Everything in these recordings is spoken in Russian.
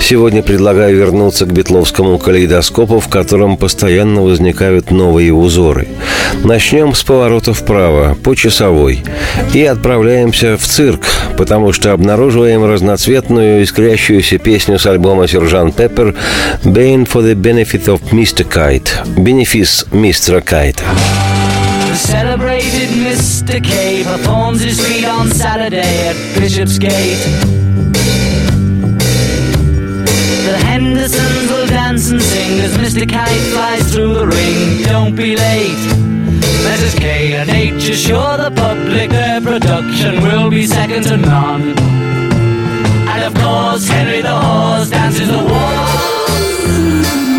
Сегодня предлагаю вернуться к битловскому калейдоскопу, в котором постоянно возникают новые узоры. Начнем с поворота вправо, по часовой, и отправляемся в цирк, потому что обнаруживаем разноцветную искрящуюся песню с альбома «Сержант Пеппер» «Bane for the Benefit of Mr. Kite» – «Бенефис мистера Кайта». Celebrated Mr. K performs his feat on Saturday at Bishopsgate. Hendersons will dance and sing as Mr. Kite flies through the ring. Don't be late. Mrs. K and H assure the public their production will be second to none. And of course, Henry the Horse dances the waltz.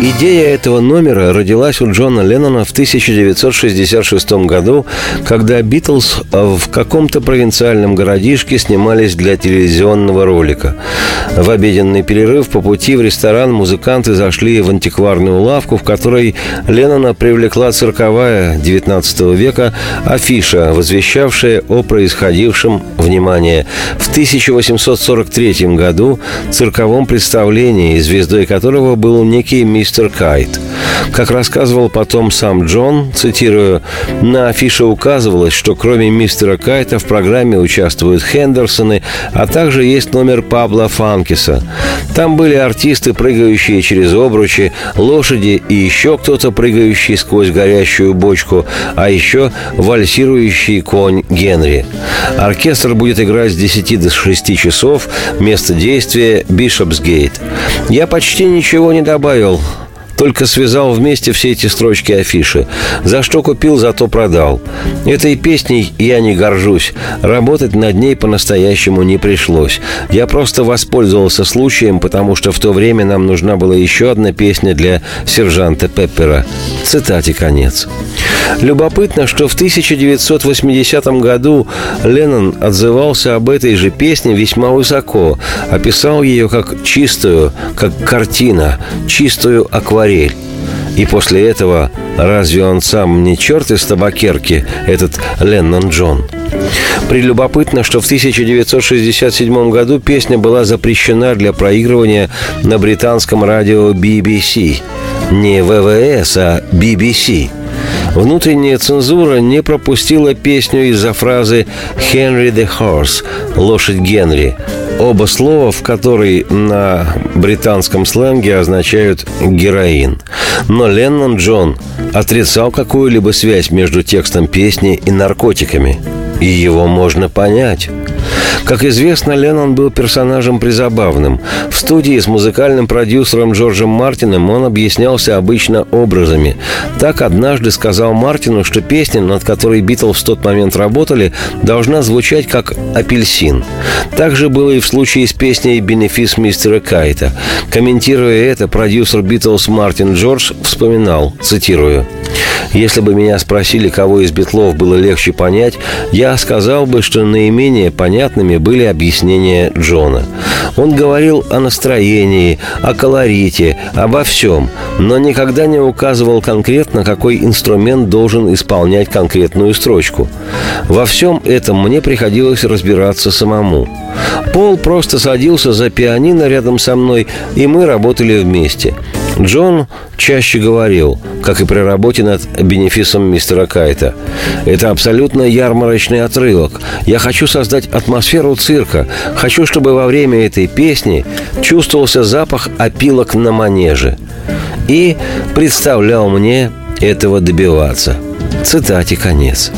Идея этого номера родилась у Джона Леннона в 1966 году, когда Битлз в каком-то провинциальном городишке снимались для телевизионного ролика. В обеденный перерыв по пути в ресторан музыканты зашли в антикварную лавку, в которой Леннона привлекла цирковая XIX века афиша, возвещавшая о происходившем, внимание, в 1843 году цирковом представлении, звездой которого был некий мистер мистер Кайт. Как рассказывал потом сам Джон, цитирую, «На афише указывалось, что кроме мистера Кайта в программе участвуют Хендерсоны, а также есть номер Пабла Фанкиса. Там были артисты, прыгающие через обручи, лошади и еще кто-то, прыгающий сквозь горящую бочку, а еще вальсирующий конь Генри. Оркестр будет играть с 10 до 6 часов, место действия – Бишопсгейт. Я почти ничего не добавил, только связал вместе все эти строчки афиши. За что купил, зато продал. Этой песней я не горжусь. Работать над ней по-настоящему не пришлось. Я просто воспользовался случаем, потому что в то время нам нужна была еще одна песня для сержанта Пеппера. Цитате конец. Любопытно, что в 1980 году Леннон отзывался об этой же песне весьма высоко, описал ее как чистую, как картина, чистую акварель. И после этого разве он сам не черт из табакерки, этот Леннон Джон? Прелюбопытно, что в 1967 году песня была запрещена для проигрывания на британском радио BBC. Не ВВС, а BBC – Внутренняя цензура не пропустила песню из-за фразы «Henry the Horse» – «Лошадь Генри», оба слова в которой на британском сленге означают «героин». Но Леннон Джон отрицал какую-либо связь между текстом песни и наркотиками. И его можно понять. Как известно, Леннон был персонажем призабавным. В студии с музыкальным продюсером Джорджем Мартином он объяснялся обычно образами. Так однажды сказал Мартину, что песня, над которой Битлз в тот момент работали, должна звучать как «Апельсин». Так же было и в случае с песней «Бенефис мистера Кайта». Комментируя это, продюсер Битлз Мартин Джордж вспоминал, цитирую, если бы меня спросили, кого из битлов было легче понять, я сказал бы, что наименее понятными были объяснения Джона. Он говорил о настроении, о колорите, обо всем, но никогда не указывал конкретно, какой инструмент должен исполнять конкретную строчку. Во всем этом мне приходилось разбираться самому. Пол просто садился за пианино рядом со мной, и мы работали вместе – Джон чаще говорил, как и при работе над бенефисом мистера Кайта. Это абсолютно ярмарочный отрывок. Я хочу создать атмосферу цирка. Хочу, чтобы во время этой песни чувствовался запах опилок на манеже. И представлял мне этого добиваться. Цитате конец.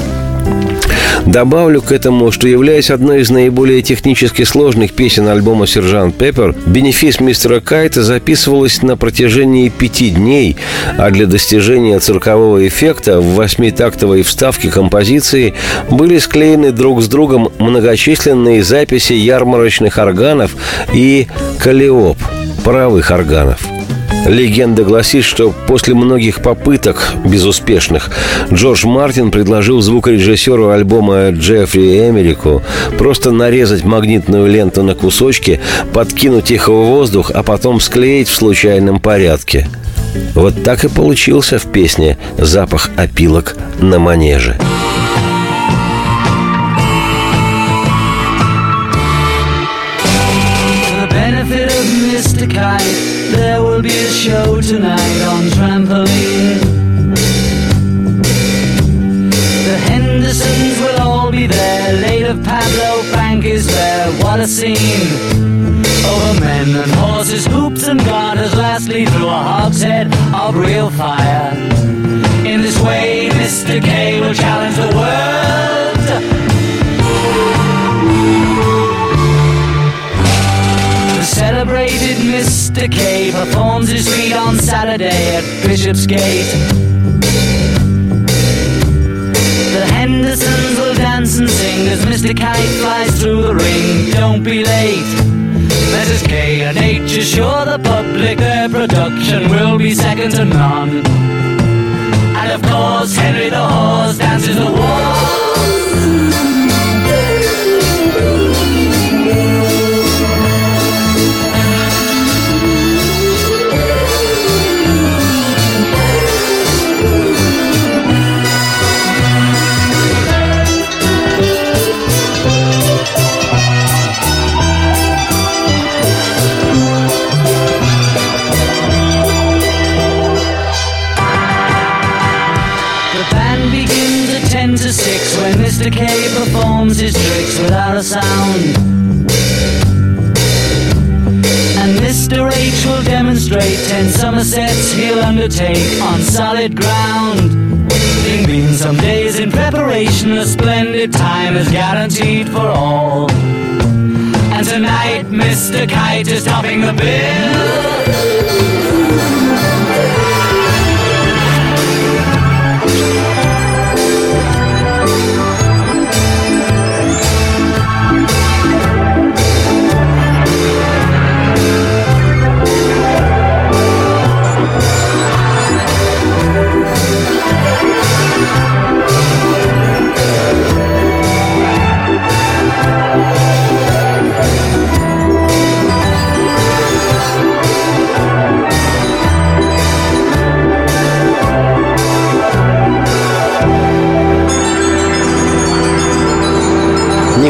Добавлю к этому, что являясь одной из наиболее технически сложных песен альбома «Сержант Пеппер», «Бенефис мистера Кайта» записывалась на протяжении пяти дней, а для достижения циркового эффекта в восьмитактовой вставке композиции были склеены друг с другом многочисленные записи ярмарочных органов и калиоп – паровых органов – Легенда гласит, что после многих попыток, безуспешных, Джордж Мартин предложил звукорежиссеру альбома Джеффри Эмерику просто нарезать магнитную ленту на кусочки, подкинуть их в воздух, а потом склеить в случайном порядке. Вот так и получился в песне «Запах опилок на манеже». There will be a show tonight on trampoline. The Hendersons will all be there. Later, Pablo Frank is there. What a scene! Over men and horses, hoops and garters. Lastly, through a hogshead of real fire. In this way, Mr. K will challenge the world. Celebrated Mr. K performs his feat on Saturday at Bishopsgate. The Hendersons will dance and sing as Mr. Kite flies through the ring. Don't be late. Mrs. K and H assure the public their production will be second to none. And of course, Henry the Horse dances the waltz. Mr. K performs his tricks without a sound. And Mr. H will demonstrate ten Somersets he'll undertake on solid ground. Bing bing, some days in preparation, a splendid time is guaranteed for all. And tonight, Mr. Kite is topping the bill.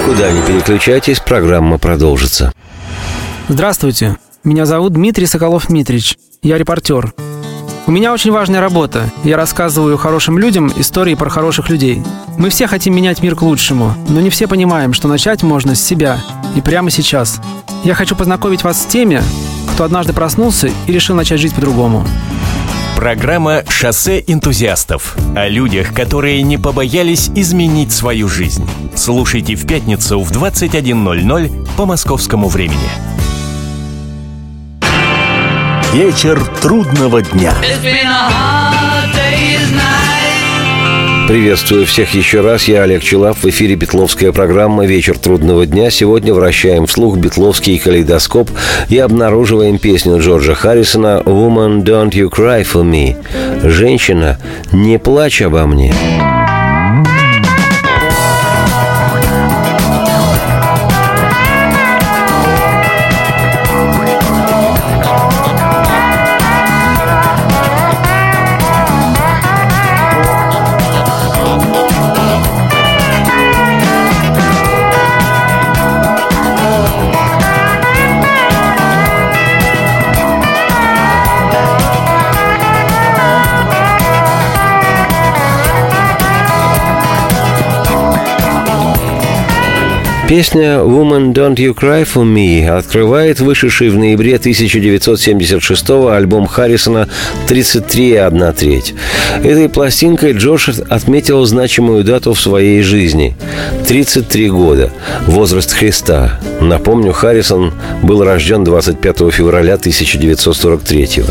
Никуда не переключайтесь, программа продолжится. Здравствуйте, меня зовут Дмитрий Соколов-Митрич. Я репортер. У меня очень важная работа. Я рассказываю хорошим людям истории про хороших людей. Мы все хотим менять мир к лучшему, но не все понимаем, что начать можно с себя и прямо сейчас. Я хочу познакомить вас с теми, кто однажды проснулся и решил начать жить по-другому. Программа «Шоссе энтузиастов» о людях, которые не побоялись изменить свою жизнь. Слушайте в пятницу в 21.00 по московскому времени. Вечер трудного дня. Приветствую всех еще раз. Я Олег Челап. В эфире Бетловская программа «Вечер трудного дня». Сегодня вращаем вслух Бетловский калейдоскоп и обнаруживаем песню Джорджа Харрисона «Woman, don't you cry for me». «Женщина, не плачь обо мне». Песня «Woman, Don't You Cry For Me» открывает вышедший в ноябре 1976 альбом Харрисона «33,1 треть». Этой пластинкой Джордж отметил значимую дату в своей жизни – 33 года, возраст Христа. Напомню, Харрисон был рожден 25 февраля 1943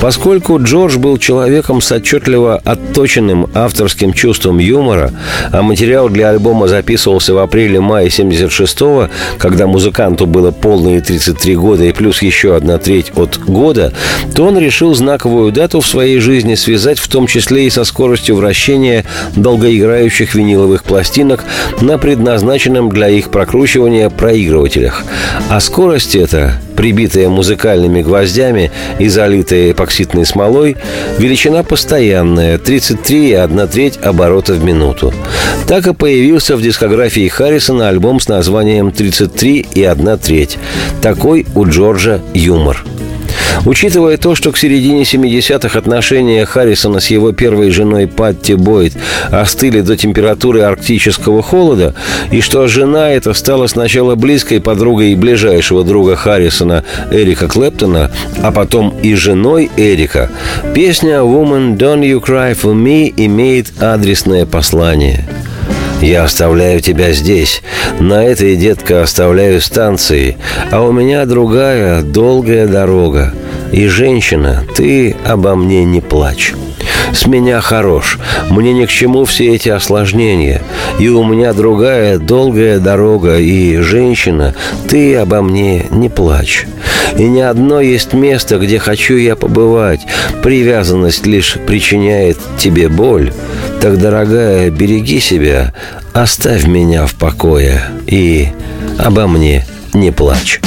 Поскольку Джордж был человеком с отчетливо отточенным авторским чувством юмора, а материал для альбома записывался в апреле-мае 1976 когда музыканту было полные 33 года и плюс еще одна треть от года, то он решил знаковую дату в своей жизни связать в том числе и со скоростью вращения долгоиграющих виниловых пластинок на предназначенном для их прокручивания проигрывателях. А скорость эта прибитая музыкальными гвоздями и залитая эпоксидной смолой, величина постоянная – 33,1 треть оборота в минуту. Так и появился в дискографии Харрисона альбом с названием «33,1 треть». Такой у Джорджа юмор – Учитывая то, что к середине 70-х отношения Харрисона с его первой женой Патти Бойд остыли до температуры арктического холода, и что жена эта стала сначала близкой подругой и ближайшего друга Харрисона Эрика Клэптона, а потом и женой Эрика, песня «Woman, don't you cry for me» имеет адресное послание – я оставляю тебя здесь. На этой, детка, оставляю станции. А у меня другая, долгая дорога. И, женщина, ты обо мне не плачь. С меня хорош. Мне ни к чему все эти осложнения. И у меня другая долгая дорога. И, женщина, ты обо мне не плачь. И ни одно есть место, где хочу я побывать. Привязанность лишь причиняет тебе боль. Так, дорогая, береги себя, оставь меня в покое и обо мне не плачь.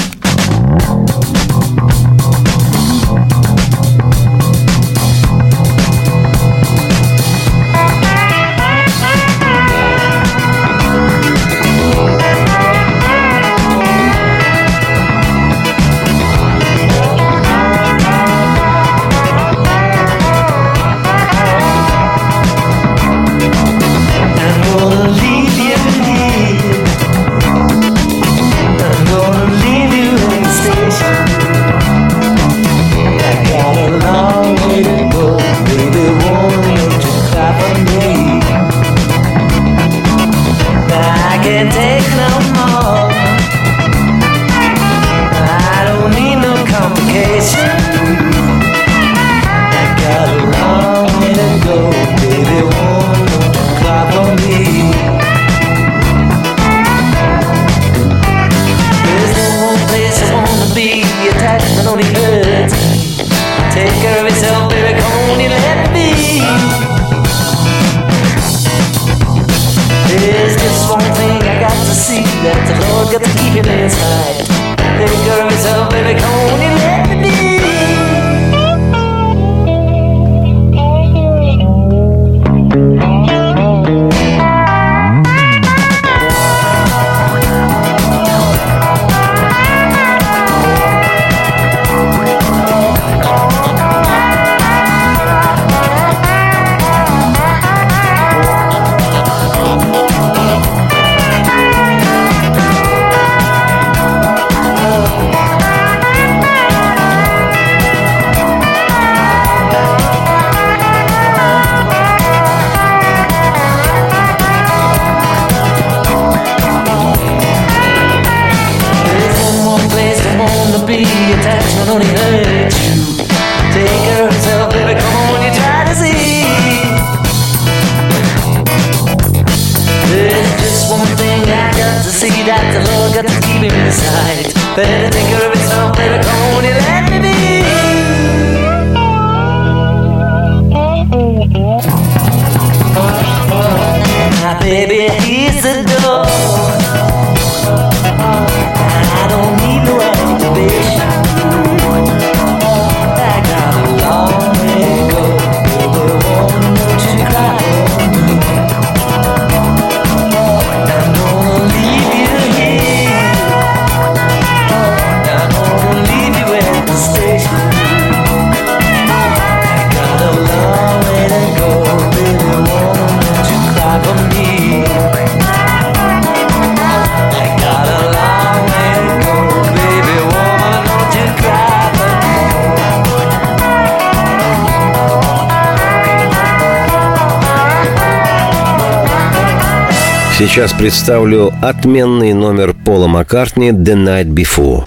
Сейчас представлю отменный номер Пола Маккартни «The Night Before».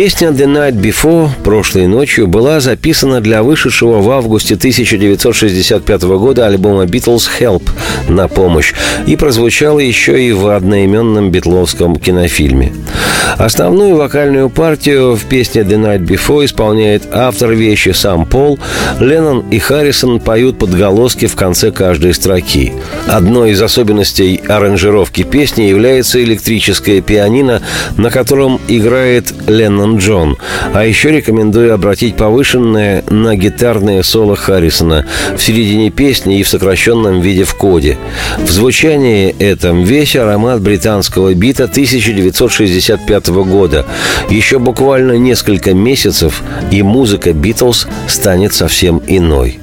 Песня «The Night Before» прошлой ночью была записана для вышедшего в августе 1965 года альбома «Beatles Help» на помощь и прозвучала еще и в одноименном битловском кинофильме. Основную вокальную партию в песне «The Night Before» исполняет автор вещи сам Пол. Леннон и Харрисон поют подголоски в конце каждой строки. Одной из особенностей аранжировки песни является электрическое пианино, на котором играет Леннон Джон. А еще рекомендую обратить повышенное на гитарное соло Харрисона в середине песни и в сокращенном виде в коде. В звучании этом весь аромат британского бита 1965 года. Еще буквально несколько месяцев, и музыка Битлз станет совсем иной.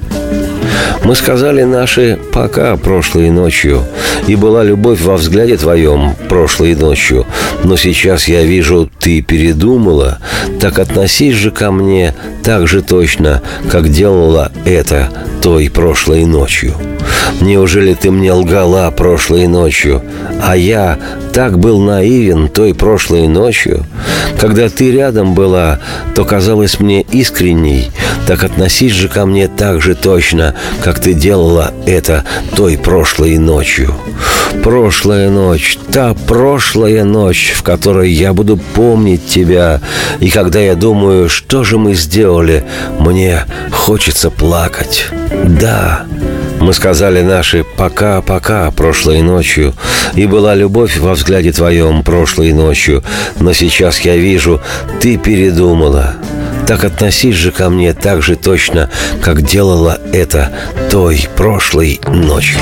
Мы сказали наши «пока» прошлой ночью, и была любовь во взгляде твоем прошлой ночью. Но сейчас я вижу, ты передумала, так относись же ко мне так же точно, как делала это той прошлой ночью. Неужели ты мне лгала прошлой ночью, а я так был наивен той прошлой ночью? Когда ты рядом была, то казалось мне искренней, так относись же ко мне так же точно, как ты делала это той прошлой ночью. Прошлая ночь, та прошлая ночь, в которой я буду помнить тебя, и когда я думаю, что же мы сделали, мне хочется плакать. Да, мы сказали наши «пока-пока» прошлой ночью, и была любовь во взгляде твоем прошлой ночью, но сейчас я вижу, ты передумала. Так относись же ко мне так же точно, как делала это той прошлой ночью.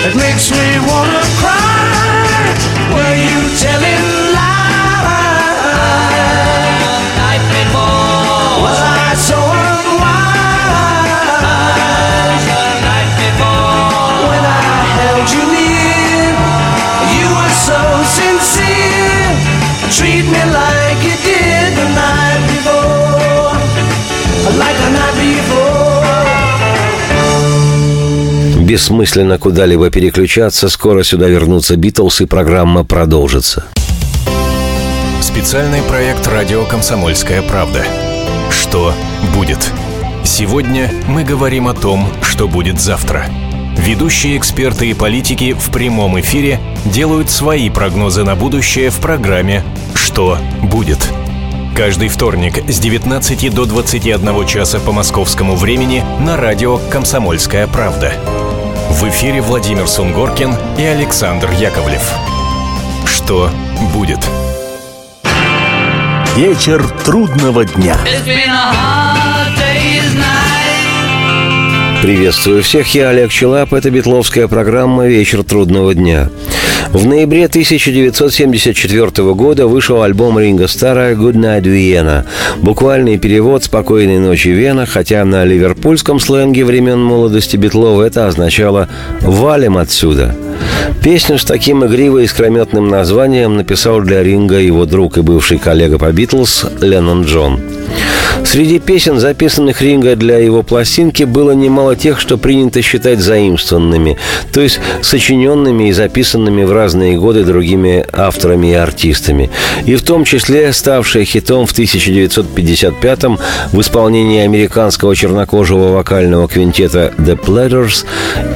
It makes me бессмысленно куда-либо переключаться. Скоро сюда вернутся Битлз, и программа продолжится. Специальный проект «Радио Комсомольская правда». Что будет? Сегодня мы говорим о том, что будет завтра. Ведущие эксперты и политики в прямом эфире делают свои прогнозы на будущее в программе «Что будет?». Каждый вторник с 19 до 21 часа по московскому времени на радио «Комсомольская правда». В эфире Владимир Сунгоркин и Александр Яковлев. Что будет? Вечер трудного дня. Приветствую всех, я Олег Челап. Это Бетловская программа «Вечер трудного дня». В ноябре 1974 года вышел альбом Ринга Стара «Good Night Vienna». Буквальный перевод «Спокойной ночи, Вена», хотя на ливерпульском сленге времен молодости Бетлова это означало «валим отсюда». Песню с таким игриво искрометным названием написал для Ринга его друг и бывший коллега по «Битлз» Леннон Джон. Среди песен, записанных Ринга для его пластинки, было немало тех, что принято считать заимствованными, то есть сочиненными и записанными в разные годы другими авторами и артистами. И в том числе ставшая хитом в 1955-м в исполнении американского чернокожего вокального квинтета The Platters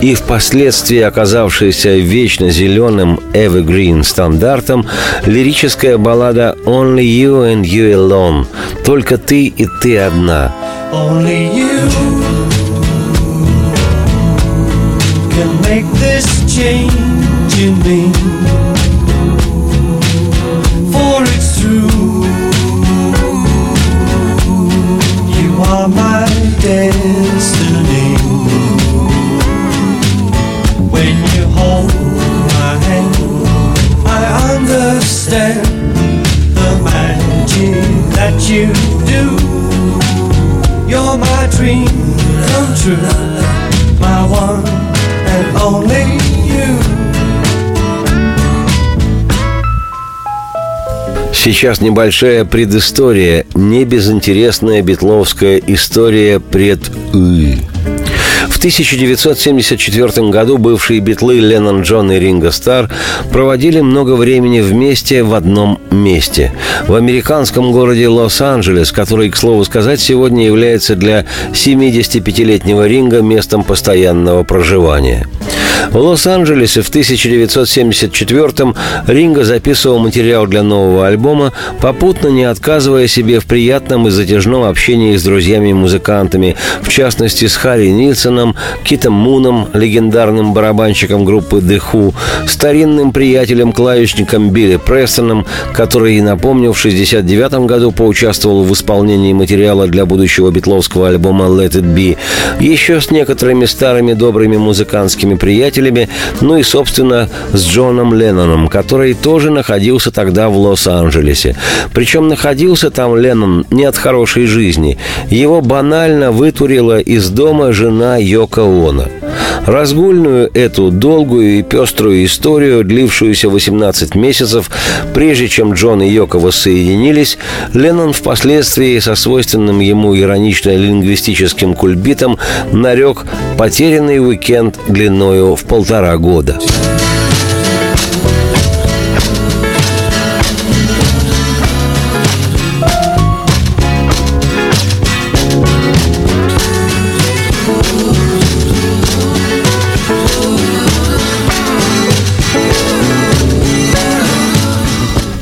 и впоследствии оказавшаяся вечно зеленым Evergreen стандартом лирическая баллада Only You and You Alone – «Только ты и ты одна». Only you can make this change in me. For it's true, you are my destiny. Сейчас небольшая предыстория, не безинтересная битловская история пред. В 1974 году бывшие битлы Леннон Джон и Ринго Стар проводили много времени вместе в одном месте. В американском городе Лос-Анджелес, который, к слову сказать, сегодня является для 75-летнего Ринга местом постоянного проживания. В Лос-Анджелесе в 1974-м Ринго записывал материал для нового альбома, попутно не отказывая себе в приятном и затяжном общении с друзьями-музыкантами, в частности с Харри Нильсоном, Китом Муном, легендарным барабанщиком группы The Who, старинным приятелем-клавишником Билли Престоном, который, напомню, в 1969 году поучаствовал в исполнении материала для будущего битловского альбома Let It Be, еще с некоторыми старыми добрыми музыкантскими приятелями, ну и, собственно, с Джоном Ленноном, который тоже находился тогда в Лос-Анджелесе. Причем находился там Леннон не от хорошей жизни. Его банально вытурила из дома жена Йоко Оно. Разгульную эту долгую и пеструю историю, длившуюся 18 месяцев, прежде чем Джон и Йоко воссоединились, Леннон впоследствии со свойственным ему иронично-лингвистическим кульбитом нарек «потерянный уикенд длиною в полтора года».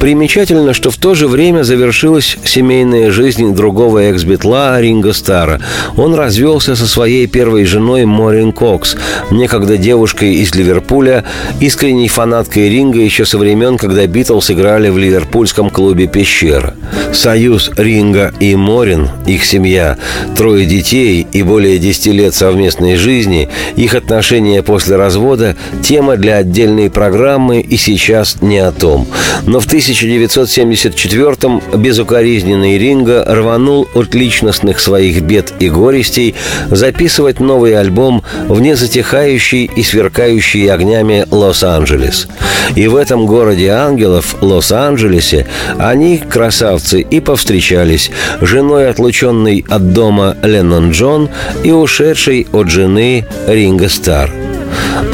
Примечательно, что в то же время завершилась семейная жизнь другого экс-битла Ринго Стара. Он развелся со своей первой женой Морин Кокс, некогда девушкой из Ливерпуля, искренней фанаткой Ринга еще со времен, когда Битлз играли в ливерпульском клубе «Пещера». Союз Ринга и Морин, их семья, трое детей и более 10 лет совместной жизни, их отношения после развода – тема для отдельной программы и сейчас не о том. Но в 1974-м безукоризненный Ринго рванул от личностных своих бед и горестей записывать новый альбом в незатихающий и сверкающий огнями Лос-Анджелес. И в этом городе ангелов, Лос-Анджелесе, они, красавцы, и повстречались, женой отлученной от дома Леннон Джон и ушедшей от жены Ринго Стар.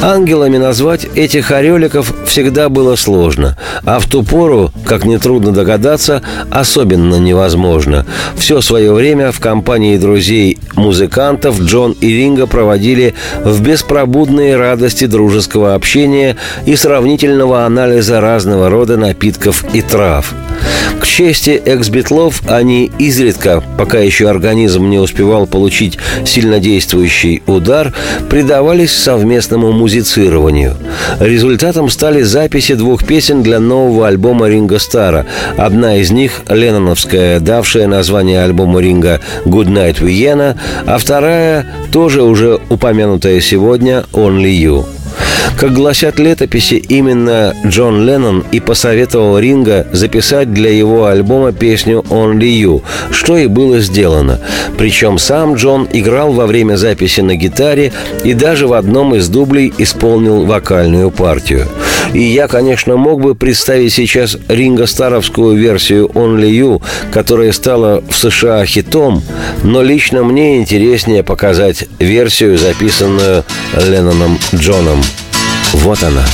Ангелами назвать этих ореликов всегда было сложно, а в ту пору, как нетрудно догадаться, особенно невозможно. Все свое время в компании друзей музыкантов Джон и Ринга проводили в беспробудные радости дружеского общения и сравнительного анализа разного рода напитков и трав. К чести экс-битлов они изредка, пока еще организм не успевал получить сильнодействующий удар, предавались совместному музицированию. Результатом стали записи двух песен для нового альбома Ринга Стара. Одна из них – Ленноновская, давшая название альбому Ринга «Good Night Vienna», а вторая – тоже уже упомянутая сегодня «Only You». Как гласят летописи, именно Джон Леннон и посоветовал Ринга записать для его альбома песню «Only You», что и было сделано. Причем сам Джон играл во время записи на гитаре и даже в одном из дублей исполнил вокальную партию. И я, конечно, мог бы представить сейчас Ринга Старовскую версию «Only You», которая стала в США хитом, но лично мне интереснее показать версию, записанную Ленноном Джоном. Вот она.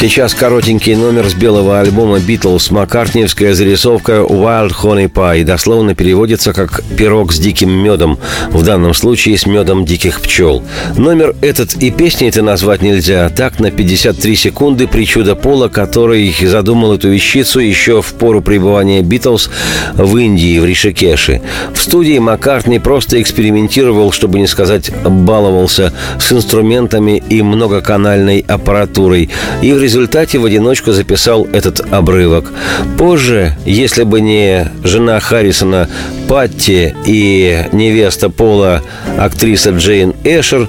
Сейчас коротенький номер с белого альбома «Битлз» Маккартниевская зарисовка «Wild Honey Pie» дословно переводится как «пирог с диким медом», в данном случае с медом диких пчел. Номер этот и песни это назвать нельзя, так на 53 секунды причуда Пола, который задумал эту вещицу еще в пору пребывания «Битлз» в Индии, в Ришикеше. В студии Маккартни просто экспериментировал, чтобы не сказать баловался, с инструментами и многоканальной аппаратурой, и в результате в одиночку записал этот обрывок. Позже, если бы не жена Харрисона Патти и невеста Пола, актриса Джейн Эшер,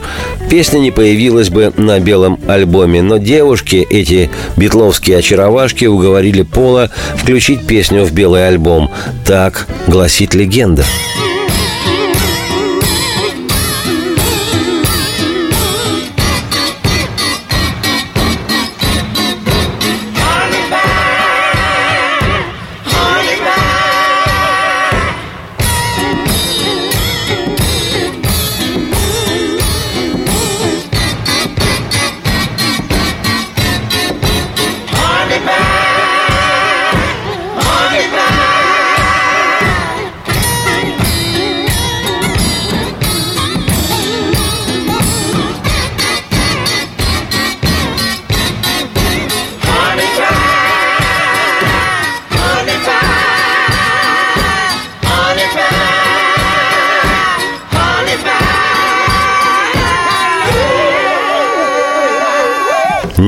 песня не появилась бы на белом альбоме. Но девушки, эти битловские очаровашки, уговорили Пола включить песню в белый альбом. Так гласит легенда.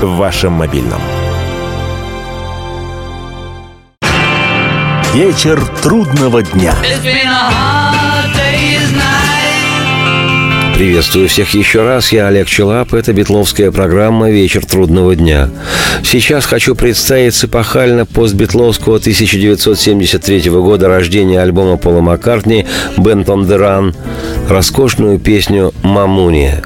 В вашем мобильном. Вечер трудного дня. Приветствую всех еще раз. Я Олег Челап. Это битловская программа «Вечер трудного дня». Сейчас хочу представить эпохально постбитловского 1973 года рождения альбома Пола Маккартни «Bent on the Run» роскошную песню «Мамуния».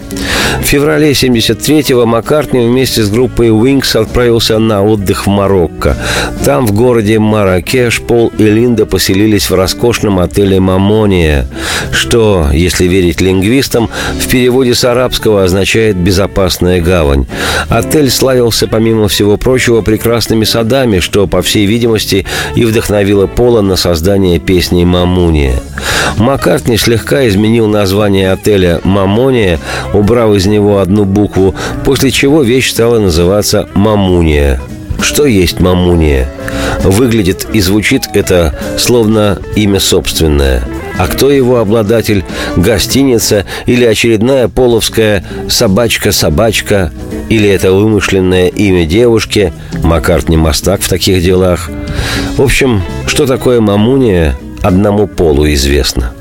В феврале 73-го Маккартни вместе с группой Wings отправился на отдых в Марокко. Там, в городе Маракеш, Пол и Линда поселились в роскошном отеле «Мамония», что, если верить лингвистам, в переводе с арабского означает «безопасная гавань». Отель славился, помимо всего прочего, прекрасными садами, что, по всей видимости, и вдохновило Пола на создание песни «Мамуния». Маккартни слегка изменил название отеля «Мамония», убрав из него одну букву, после чего вещь стала называться «Мамуния». Что есть «Мамуния»? Выглядит и звучит это словно имя собственное. А кто его обладатель? Гостиница или очередная половская «собачка-собачка»? Или это вымышленное имя девушки? Маккартни мастак в таких делах. В общем, что такое «Мамуния» одному полу известно.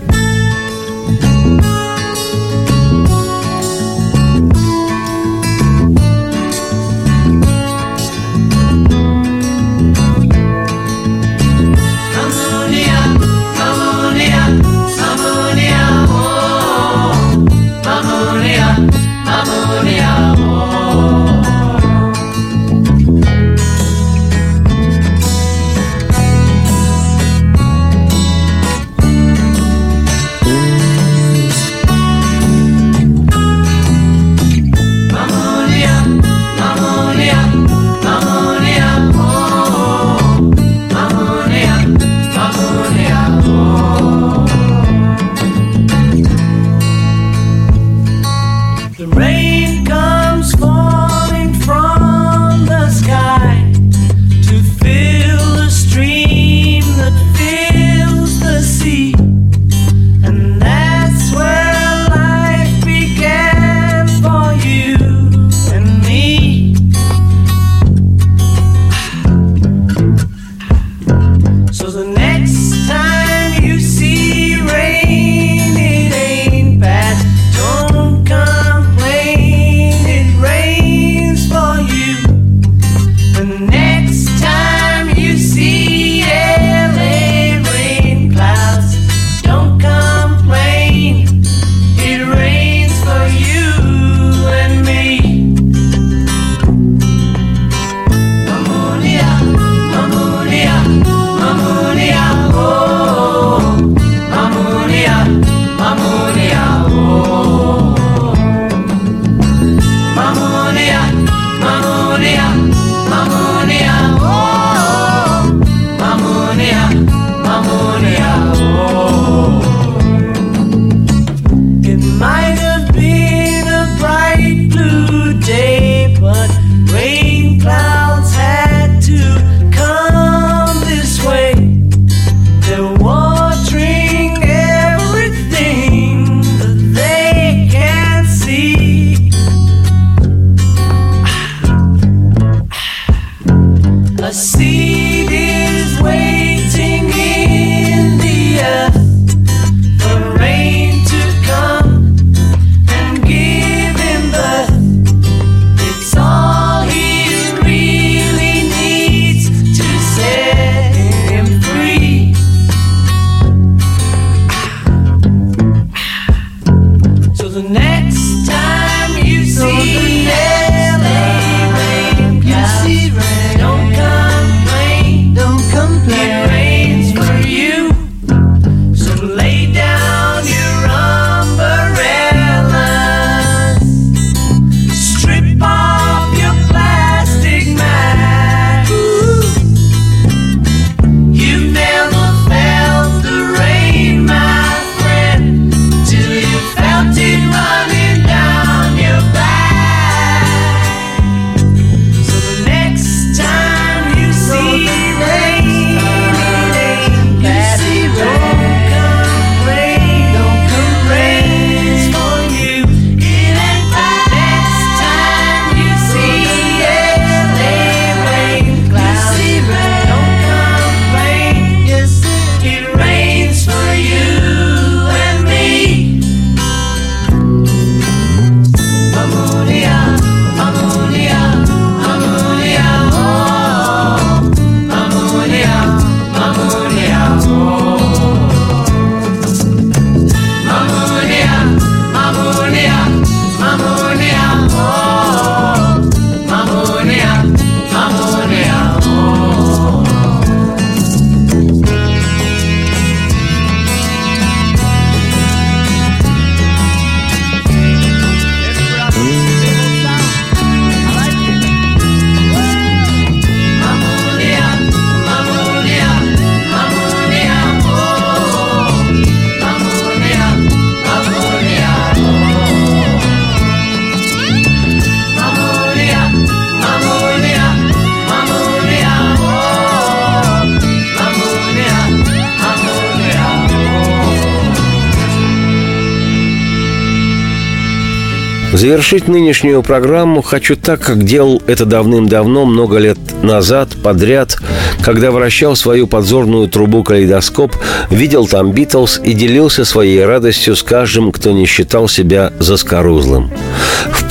Завершить нынешнюю программу хочу так, как делал это давным-давно, много лет назад, подряд, когда вращал свою подзорную трубу калейдоскоп, видел там Битлз и делился своей радостью с каждым, кто не считал себя заскорузлым.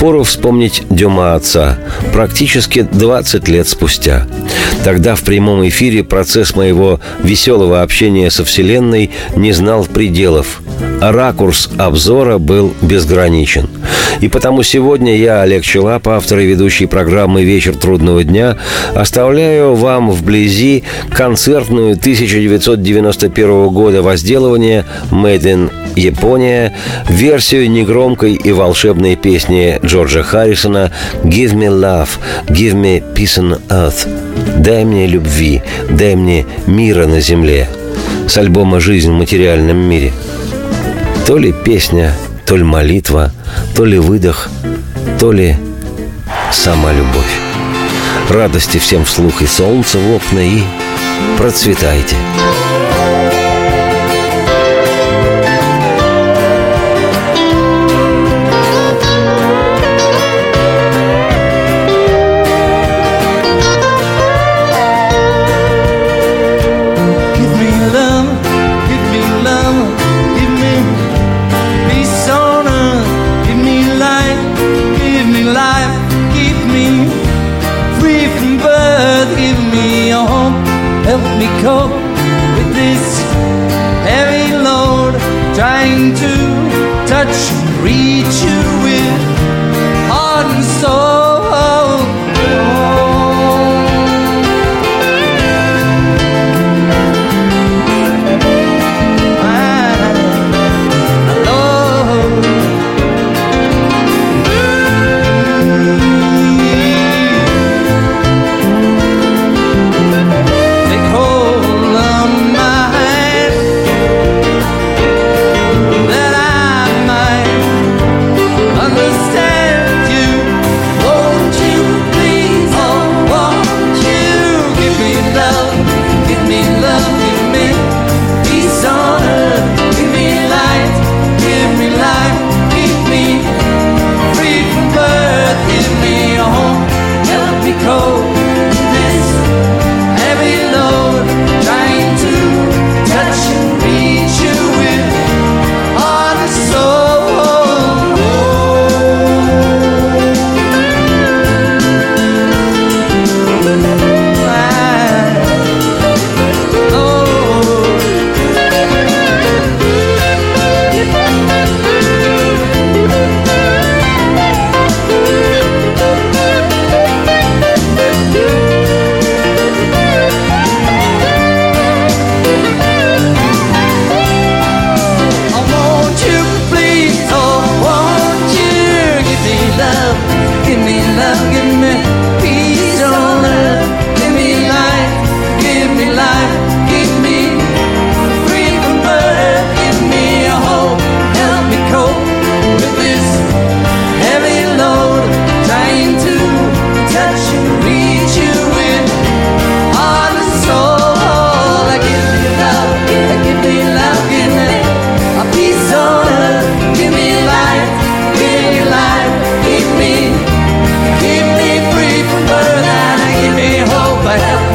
Впору вспомнить Дюма отца, практически 20 лет спустя. Тогда в прямом эфире процесс моего веселого общения со Вселенной не знал пределов, ракурс обзора был безграничен. И потому сегодня я, Олег Челап, автор и ведущий программы «Вечер трудного дня», оставляю вам вблизи концертную 1991 года возделывания «Made in Япония», версию негромкой и волшебной песни Джорджа Харрисона «Give me love, give me peace on earth» «Дай мне любви, дай мне мира на земле» с альбома «Жизнь в материальном мире». То ли песня, то ли молитва, то ли выдох, то ли сама любовь. Радости всем вслух и солнца в окна и процветайте. Give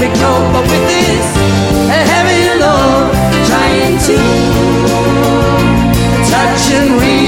with this heavy load, trying to touch and reach.